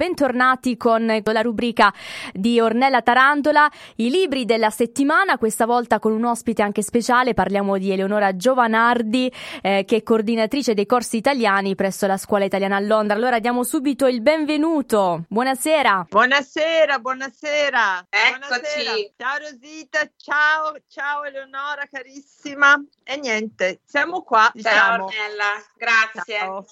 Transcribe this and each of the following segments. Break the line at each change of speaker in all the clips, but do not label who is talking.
bentornati con la rubrica di Ornella Tarantola, i libri della settimana, questa volta con un ospite anche speciale, parliamo di Eleonora Giovanardi eh, che è coordinatrice dei corsi italiani presso la scuola italiana a Londra. Allora diamo subito il benvenuto, buonasera.
Buonasera, buonasera.
Eccoci.
Buonasera. Ciao Rosita, ciao, ciao Eleonora carissima. E niente, siamo qua.
Ciao Ornella, grazie.
Ciao.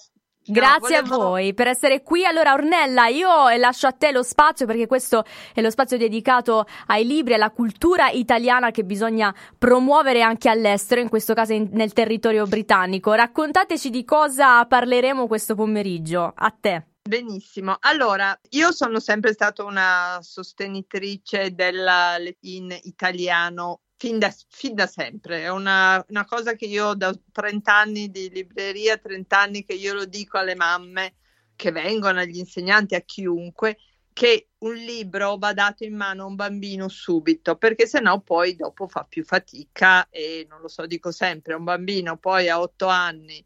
Grazie volevo... a voi per essere qui. Allora, Ornella, io lascio a te lo spazio perché questo è lo spazio dedicato ai libri, alla cultura italiana che bisogna promuovere anche all'estero, in questo caso in, nel territorio britannico. Raccontateci di cosa parleremo questo pomeriggio. A te.
Benissimo, allora io sono sempre stata una sostenitrice della in italiano fin da, fin da sempre, è una, una, cosa che io da 30 anni di libreria, 30 anni che io lo dico alle mamme che vengono, agli insegnanti, a chiunque, che un libro va dato in mano a un bambino subito, perché sennò poi dopo fa più fatica e non lo so, dico sempre, un bambino poi a 8 anni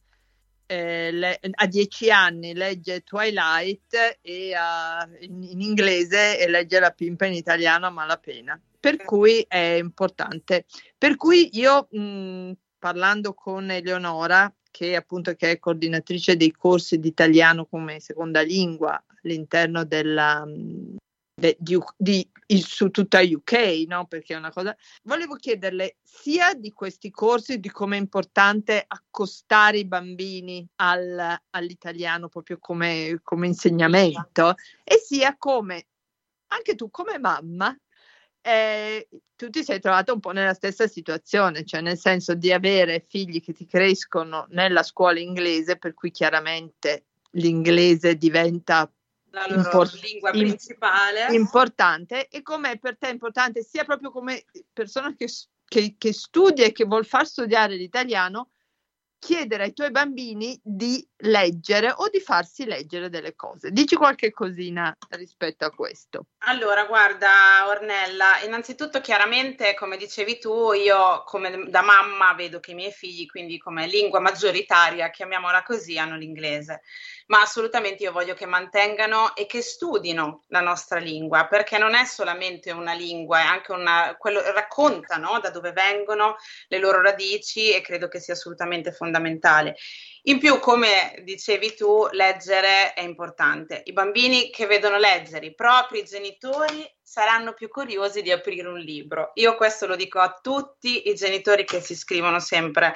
eh, le, a 10 anni legge Twilight e, uh, in, in, inglese e legge La pimpa in italiano a malapena per cui è importante. Per cui io mh, parlando con Eleonora, che appunto che è coordinatrice dei corsi di italiano come seconda lingua all'interno della, de, di, di, su tutta UK, no? Perché è una cosa. Volevo chiederle sia di questi corsi, di come è importante accostare i bambini al, all'italiano proprio come, come insegnamento, e sia come anche tu come mamma eh, tu ti sei trovata un po' nella stessa situazione, cioè nel senso di avere figli che ti crescono nella scuola inglese, per cui chiaramente l'inglese diventa
la loro import- lingua principale.
Importante e com'è per te importante sia proprio come persona che, che, che studia e che vuol far studiare l'italiano, chiedere ai tuoi bambini di leggere o di farsi leggere delle cose. Dici qualche cosina rispetto a questo.
Allora, guarda Ornella, innanzitutto chiaramente, come dicevi tu, io come da mamma vedo che i miei figli, quindi come lingua maggioritaria, chiamiamola così, hanno l'inglese ma assolutamente io voglio che mantengano e che studino la nostra lingua, perché non è solamente una lingua, è anche una, quello, raccontano da dove vengono le loro radici e credo che sia assolutamente fondamentale. In più, come dicevi tu, leggere è importante. I bambini che vedono leggere i propri genitori saranno più curiosi di aprire un libro. Io questo lo dico a tutti i genitori che si iscrivono sempre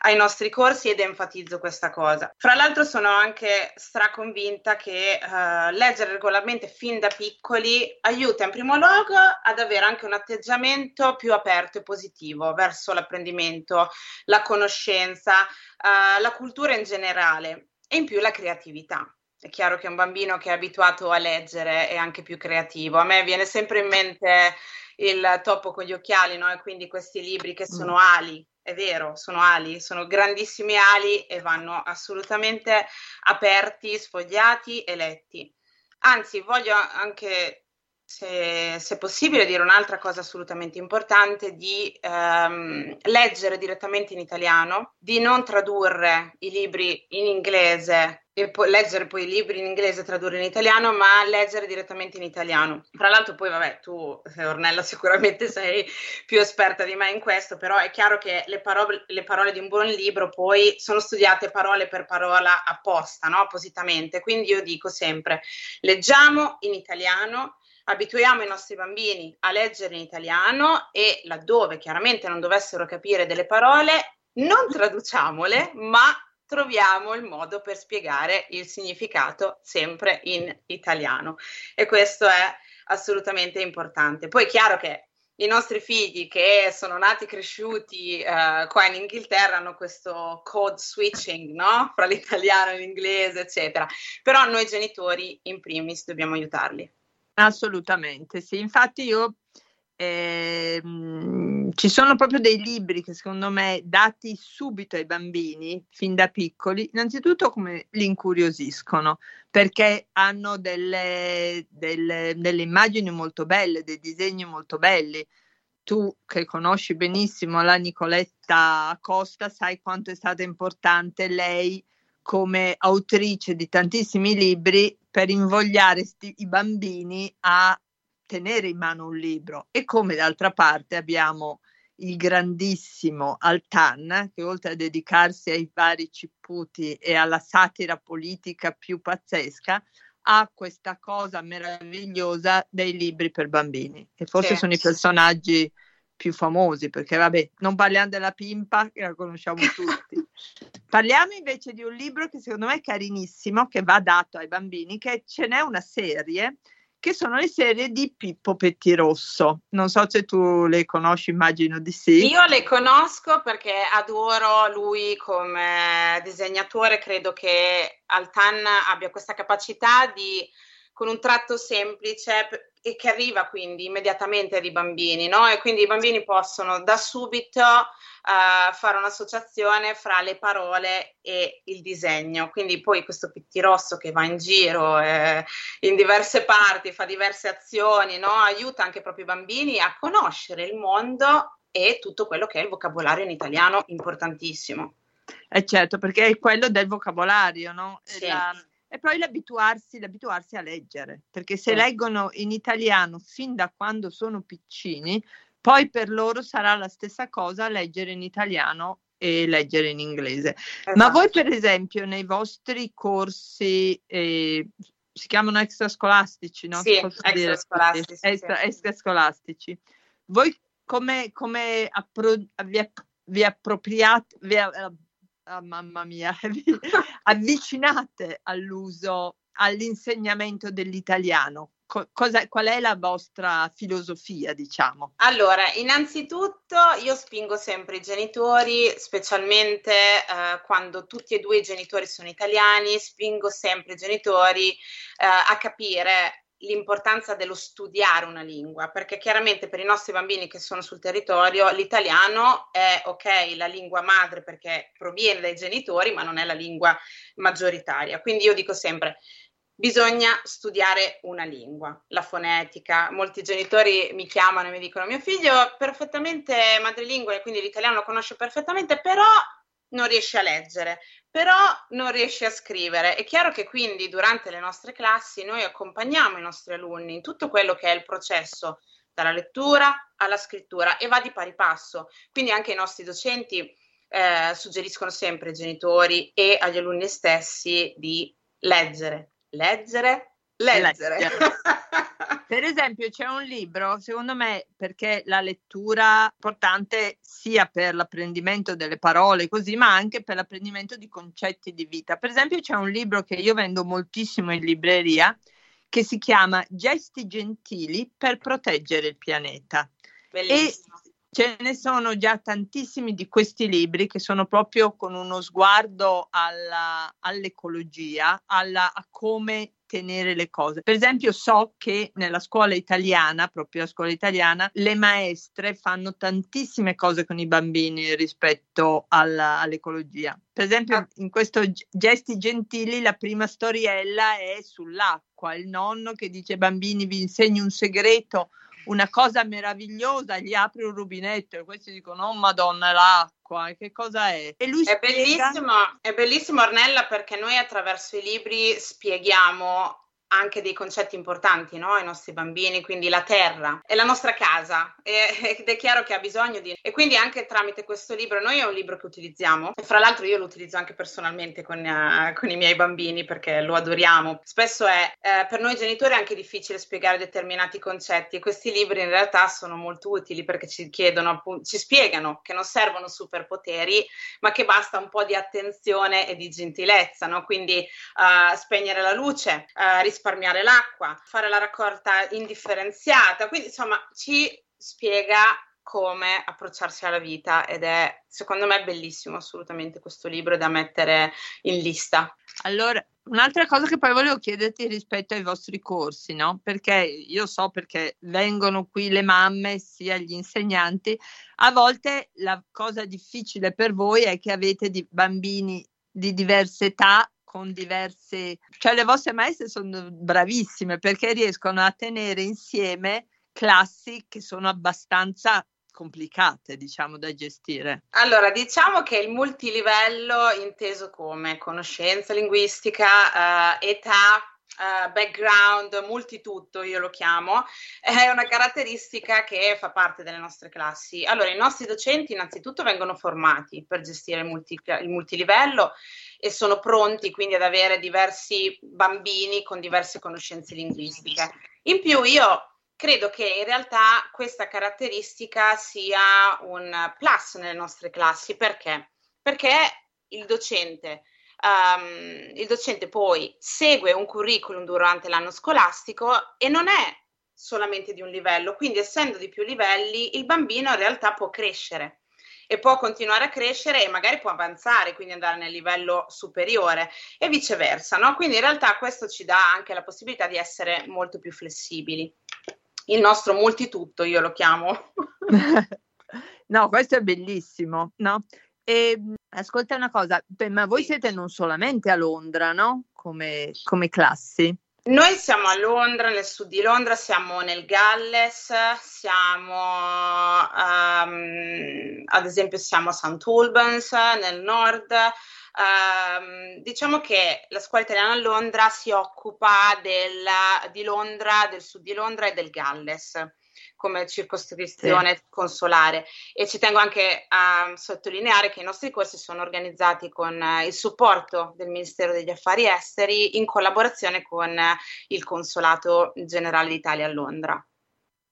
ai nostri corsi ed enfatizzo questa cosa. Fra l'altro sono anche straconvinta che uh, leggere regolarmente fin da piccoli aiuta in primo luogo ad avere anche un atteggiamento più aperto e positivo verso l'apprendimento, la conoscenza, uh, la cultura in generale e in più la creatività. È chiaro che un bambino che è abituato a leggere è anche più creativo. A me viene sempre in mente il topo con gli occhiali, no? E quindi questi libri che sono mm. ali è vero, sono ali, sono grandissimi ali e vanno assolutamente aperti, sfogliati e letti. Anzi, voglio anche, se, se possibile, dire un'altra cosa assolutamente importante, di ehm, leggere direttamente in italiano, di non tradurre i libri in inglese e poi leggere poi i libri in inglese e tradurre in italiano, ma leggere direttamente in italiano. Tra l'altro, poi, vabbè, tu, eh, Ornella, sicuramente sei più esperta di me in questo, però è chiaro che le parole, le parole di un buon libro poi sono studiate parola per parola apposta, no? appositamente. Quindi io dico sempre: leggiamo in italiano. Abituiamo i nostri bambini a leggere in italiano e laddove chiaramente non dovessero capire delle parole, non traduciamole, ma troviamo il modo per spiegare il significato sempre in italiano e questo è assolutamente importante. Poi è chiaro che i nostri figli che sono nati e cresciuti uh, qua in Inghilterra hanno questo code switching, no? Fra l'italiano e l'inglese, eccetera. Però noi genitori in primis dobbiamo aiutarli.
Assolutamente, sì. Infatti io eh, ci sono proprio dei libri che secondo me dati subito ai bambini fin da piccoli, innanzitutto come li incuriosiscono perché hanno delle, delle, delle immagini molto belle, dei disegni molto belli. Tu che conosci benissimo la Nicoletta Costa sai quanto è stata importante lei come autrice di tantissimi libri per invogliare sti, i bambini a tenere in mano un libro. E come d'altra parte abbiamo il grandissimo Altan che oltre a dedicarsi ai vari cipputi e alla satira politica più pazzesca ha questa cosa meravigliosa dei libri per bambini. E forse sì. sono i personaggi più famosi perché vabbè non parliamo della pimpa che la conosciamo tutti. Parliamo invece di un libro che secondo me è carinissimo che va dato ai bambini che ce n'è una serie che sono le serie di Pippo Pettirosso. Non so se tu le conosci, immagino di sì.
Io le conosco perché adoro lui come disegnatore, credo che Altan abbia questa capacità di con un tratto semplice e che arriva quindi immediatamente ai bambini, no? E quindi i bambini possono da subito uh, fare un'associazione fra le parole e il disegno. Quindi poi questo Pittirosso che va in giro eh, in diverse parti, fa diverse azioni, no? Aiuta anche proprio i bambini a conoscere il mondo e tutto quello che è il vocabolario in italiano importantissimo.
Eh certo, perché è quello del vocabolario, no? Sì. La e poi l'abituarsi, l'abituarsi a leggere, perché se leggono in italiano fin da quando sono piccini, poi per loro sarà la stessa cosa leggere in italiano e leggere in inglese. Esatto. Ma voi per esempio nei vostri corsi eh, si chiamano extrascolastici, no?
Sì, extrascolastici.
Extra, extrascolastici. Voi come, come appro- vi, vi appropriate, vi, oh, mamma mia, vi avvicinate all'uso, all'insegnamento dell'italiano? Co- cosa, qual è la vostra filosofia, diciamo?
Allora, innanzitutto io spingo sempre i genitori, specialmente eh, quando tutti e due i genitori sono italiani, spingo sempre i genitori eh, a capire l'importanza dello studiare una lingua, perché chiaramente per i nostri bambini che sono sul territorio l'italiano è ok, la lingua madre perché proviene dai genitori, ma non è la lingua maggioritaria. Quindi io dico sempre bisogna studiare una lingua, la fonetica. Molti genitori mi chiamano e mi dicono mio figlio è perfettamente madrelingua quindi l'italiano lo conosce perfettamente, però non riesce a leggere, però non riesce a scrivere. È chiaro che quindi durante le nostre classi noi accompagniamo i nostri alunni in tutto quello che è il processo dalla lettura alla scrittura e va di pari passo. Quindi anche i nostri docenti eh, suggeriscono sempre ai genitori e agli alunni stessi di leggere, leggere, leggere. leggere.
Per esempio, c'è un libro, secondo me, perché la lettura è importante sia per l'apprendimento delle parole, così, ma anche per l'apprendimento di concetti di vita. Per esempio, c'è un libro che io vendo moltissimo in libreria che si chiama Gesti gentili per proteggere il pianeta.
Bellissimo.
E ce ne sono già tantissimi di questi libri che sono proprio con uno sguardo alla, all'ecologia, alla, a come tenere le cose. Per esempio, so che nella scuola italiana, proprio la scuola italiana, le maestre fanno tantissime cose con i bambini rispetto alla, all'ecologia. Per esempio, ah. in questo Gesti Gentili, la prima storiella è sull'acqua. Il nonno che dice: Bambini, vi insegno un segreto una cosa meravigliosa, gli apri un rubinetto e questi dicono, oh madonna, l'acqua, che cosa è?
E lui è, spiega... bellissimo, è bellissimo Ornella perché noi attraverso i libri spieghiamo anche dei concetti importanti no? ai nostri bambini, quindi la terra è la nostra casa ed è chiaro che ha bisogno di... E quindi anche tramite questo libro, noi è un libro che utilizziamo e fra l'altro io lo utilizzo anche personalmente con, uh, con i miei bambini perché lo adoriamo. Spesso è uh, per noi genitori anche difficile spiegare determinati concetti e questi libri in realtà sono molto utili perché ci chiedono, ci spiegano che non servono superpoteri ma che basta un po' di attenzione e di gentilezza, no? quindi uh, spegnere la luce, risparmiare l'acqua, fare la raccolta indifferenziata, quindi insomma ci spiega come approcciarsi alla vita ed è secondo me bellissimo assolutamente questo libro da mettere in lista.
Allora, un'altra cosa che poi volevo chiederti rispetto ai vostri corsi, no? Perché io so perché vengono qui le mamme sia gli insegnanti, a volte la cosa difficile per voi è che avete di bambini di diverse età con diverse, cioè le vostre maestre sono bravissime perché riescono a tenere insieme classi che sono abbastanza complicate, diciamo, da gestire.
Allora, diciamo che il multilivello, inteso come conoscenza linguistica, eh, età, Uh, background, multitutto io lo chiamo, è una caratteristica che fa parte delle nostre classi. Allora, i nostri docenti innanzitutto vengono formati per gestire il, multi, il multilivello e sono pronti quindi ad avere diversi bambini con diverse conoscenze linguistiche. In più io credo che in realtà questa caratteristica sia un plus nelle nostre classi perché? Perché il docente um, il docente poi segue un curriculum durante l'anno scolastico e non è solamente di un livello, quindi essendo di più livelli il bambino in realtà può crescere e può continuare a crescere e magari può avanzare, quindi andare nel livello superiore e viceversa, no? Quindi in realtà questo ci dà anche la possibilità di essere molto più flessibili. Il nostro multitutto, io lo chiamo.
no, questo è bellissimo, no? E ehm, ascolta una cosa, ma voi siete non solamente a Londra, no? Come, come classi?
Noi siamo a Londra, nel sud di Londra, siamo nel Galles, siamo um, ad esempio siamo a St. Albans nel nord. Um, diciamo che la scuola italiana a Londra si occupa del, di Londra, del sud di Londra e del Galles come circoscrizione sì. consolare e ci tengo anche a sottolineare che i nostri corsi sono organizzati con eh, il supporto del Ministero degli Affari Esteri in collaborazione con eh, il Consolato Generale d'Italia a Londra.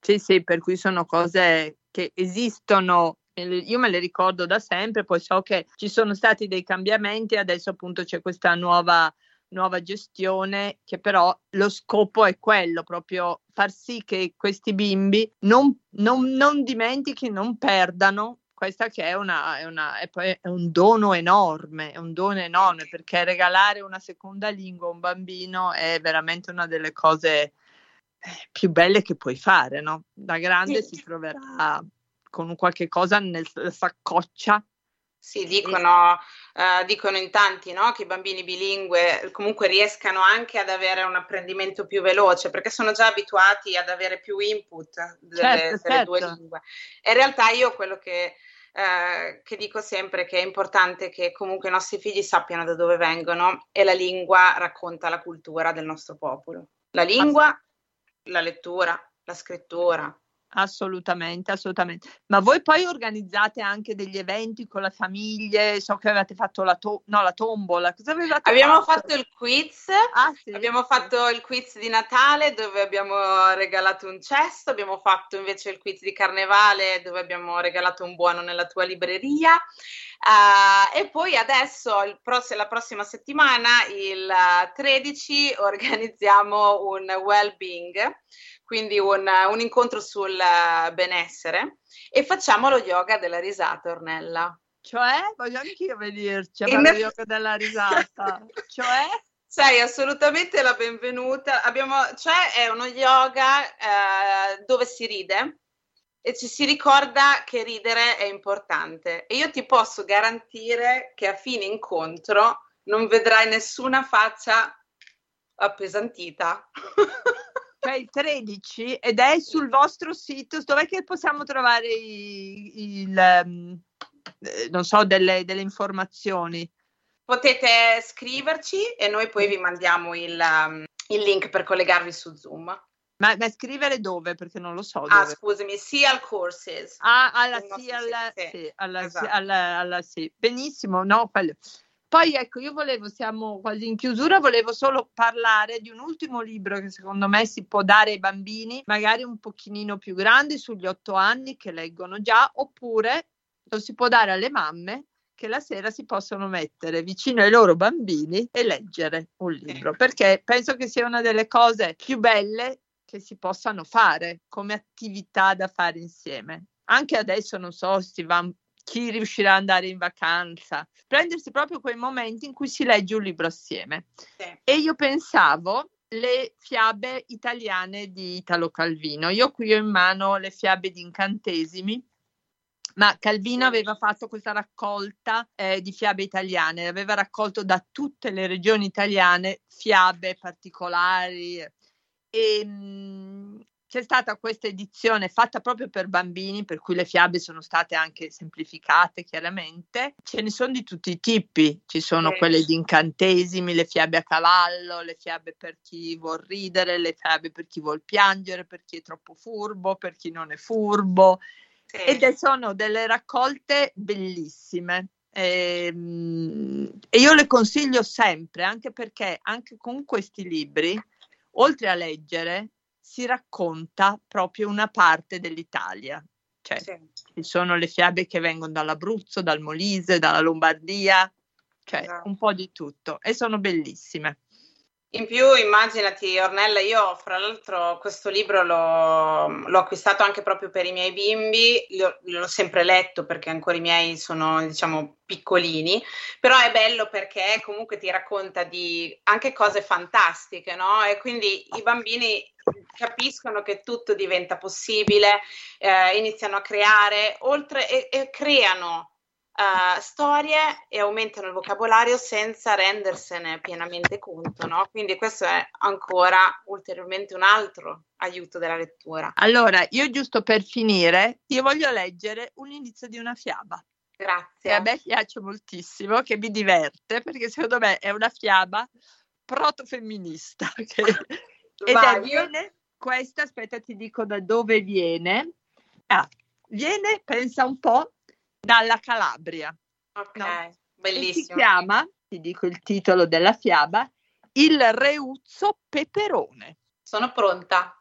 Sì, sì, per cui sono cose che esistono io me le ricordo da sempre, poi so che ci sono stati dei cambiamenti, adesso appunto c'è questa nuova nuova gestione che però lo scopo è quello, proprio far sì che questi bimbi non, non, non dimentichino, non perdano questa che è, una, è, una, è, è, un dono enorme, è un dono enorme perché regalare una seconda lingua a un bambino è veramente una delle cose eh, più belle che puoi fare, no? Da grande sì. si troverà con qualche cosa nella saccoccia
sì, dicono, uh, dicono in tanti no? che i bambini bilingue comunque riescano anche ad avere un apprendimento più veloce perché sono già abituati ad avere più input delle, certo, delle certo. due lingue. E in realtà io quello che, uh, che dico sempre è che è importante che comunque i nostri figli sappiano da dove vengono e la lingua racconta la cultura del nostro popolo. La lingua, la lettura, la scrittura,
Assolutamente, assolutamente. Ma voi poi organizzate anche degli eventi con la famiglia? So che avevate fatto la, to- no, la tombola. Cosa avevate
abbiamo fatto? fatto il quiz. Ah, sì, abbiamo sì. fatto il quiz di Natale dove abbiamo regalato un cesto. Abbiamo fatto invece il quiz di Carnevale dove abbiamo regalato un buono nella tua libreria. Uh, e poi adesso, pross- la prossima settimana, il 13, organizziamo un well-being quindi un, un incontro sul benessere e facciamo lo yoga della risata, Ornella.
Cioè, voglio anch'io venirci a fare lo yoga della risata. cioè?
Sei assolutamente la benvenuta. Abbiamo, cioè, è uno yoga eh, dove si ride e ci si ricorda che ridere è importante. E io ti posso garantire che a fine incontro non vedrai nessuna faccia appesantita.
cioè il 13 ed è sul vostro sito dov'è che possiamo trovare il, il um, non so delle, delle, informazioni
potete scriverci e noi poi vi mandiamo il, um, il link per collegarvi su zoom
ma, ma, scrivere dove? Perché non lo so.
Ah, dove. Ah, scusami, SIAL Courses.
Ah, alla SIAL, sì, alla, esatto. alla, alla, sì. Benissimo, no, quello. Poi ecco, io volevo, siamo quasi in chiusura, volevo solo parlare di un ultimo libro che secondo me si può dare ai bambini, magari un pochino più grandi, sugli otto anni, che leggono già, oppure lo si può dare alle mamme che la sera si possono mettere vicino ai loro bambini e leggere un libro, perché penso che sia una delle cose più belle che si possano fare come attività da fare insieme. Anche adesso, non so, va chi riuscirà ad andare in vacanza, prendersi proprio quei momenti in cui si legge un libro assieme. Sì. E io pensavo le fiabe italiane di Italo Calvino. Io qui ho in mano le fiabe di incantesimi, ma Calvino aveva fatto questa raccolta eh, di fiabe italiane, aveva raccolto da tutte le regioni italiane fiabe particolari. E, mh, c'è stata questa edizione fatta proprio per bambini, per cui le fiabe sono state anche semplificate chiaramente. Ce ne sono di tutti i tipi, ci sono sì. quelle di incantesimi, le fiabe a cavallo, le fiabe per chi vuol ridere, le fiabe per chi vuol piangere, per chi è troppo furbo, per chi non è furbo. Sì. Ed sono delle raccolte bellissime. E, ehm, e io le consiglio sempre, anche perché anche con questi libri, oltre a leggere, si racconta proprio una parte dell'Italia. Cioè, sì. ci sono le fiabe che vengono dall'Abruzzo, dal Molise, dalla Lombardia, cioè esatto. un po' di tutto e sono bellissime.
In più, immaginati, Ornella, io fra l'altro questo libro l'ho, l'ho acquistato anche proprio per i miei bimbi, l'ho, l'ho, sempre letto perché ancora i miei sono, diciamo, piccolini, però è bello perché comunque ti racconta di anche cose fantastiche, no? E quindi i bambini capiscono che tutto diventa possibile, eh, iniziano a creare, oltre e, e creano uh, storie e aumentano il vocabolario senza rendersene pienamente conto, no? Quindi questo è ancora ulteriormente un altro aiuto della lettura.
Allora, io giusto per finire, io voglio leggere un inizio di una fiaba.
Grazie.
Che a me piace moltissimo, che mi diverte, perché secondo me è una fiaba proto-femminista. Che... Ed è, viene, questa, aspetta ti dico da dove viene. Ah, viene, pensa un po', dalla Calabria.
Ok, no? bellissimo. E
si chiama, ti dico il titolo della fiaba, Il Reuzzo Peperone.
Sono pronta.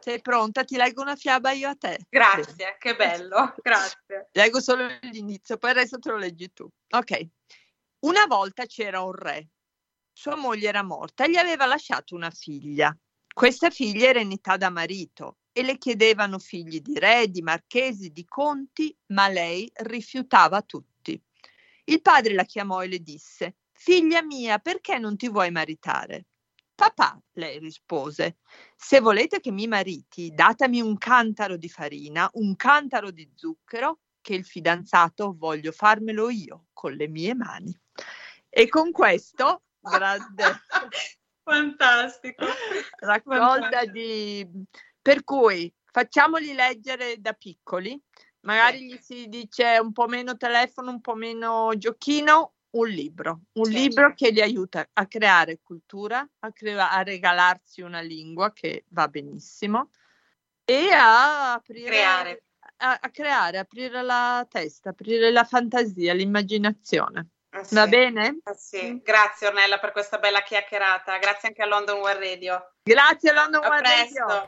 Sei pronta? Ti leggo una fiaba io a te.
Grazie, che bello, grazie.
Leggo solo l'inizio, poi il resto te lo leggi tu. Ok. Una volta c'era un re. Sua moglie era morta, gli aveva lasciato una figlia. Questa figlia era in età da marito e le chiedevano figli di re, di marchesi, di conti, ma lei rifiutava tutti. Il padre la chiamò e le disse: Figlia mia, perché non ti vuoi maritare? Papà, lei rispose, se volete che mi mariti, datemi un cantaro di farina, un cantaro di zucchero, che il fidanzato voglio farmelo io con le mie mani. E con questo, grande
fantastico,
raccolta Fantastico. di per cui facciamoli leggere da piccoli, magari gli si dice un po' meno telefono, un po' meno giochino, un libro, un certo. libro che li aiuta a creare cultura, a, crea- a, regalarsi una lingua che va benissimo e a aprire,
creare.
A, a creare, aprire la testa, aprire la fantasia, l'immaginazione. Ah, sì. Va bene?
Ah, sì. Grazie Ornella per questa bella chiacchierata, grazie anche a London One Radio.
Grazie a London a presto. Radio.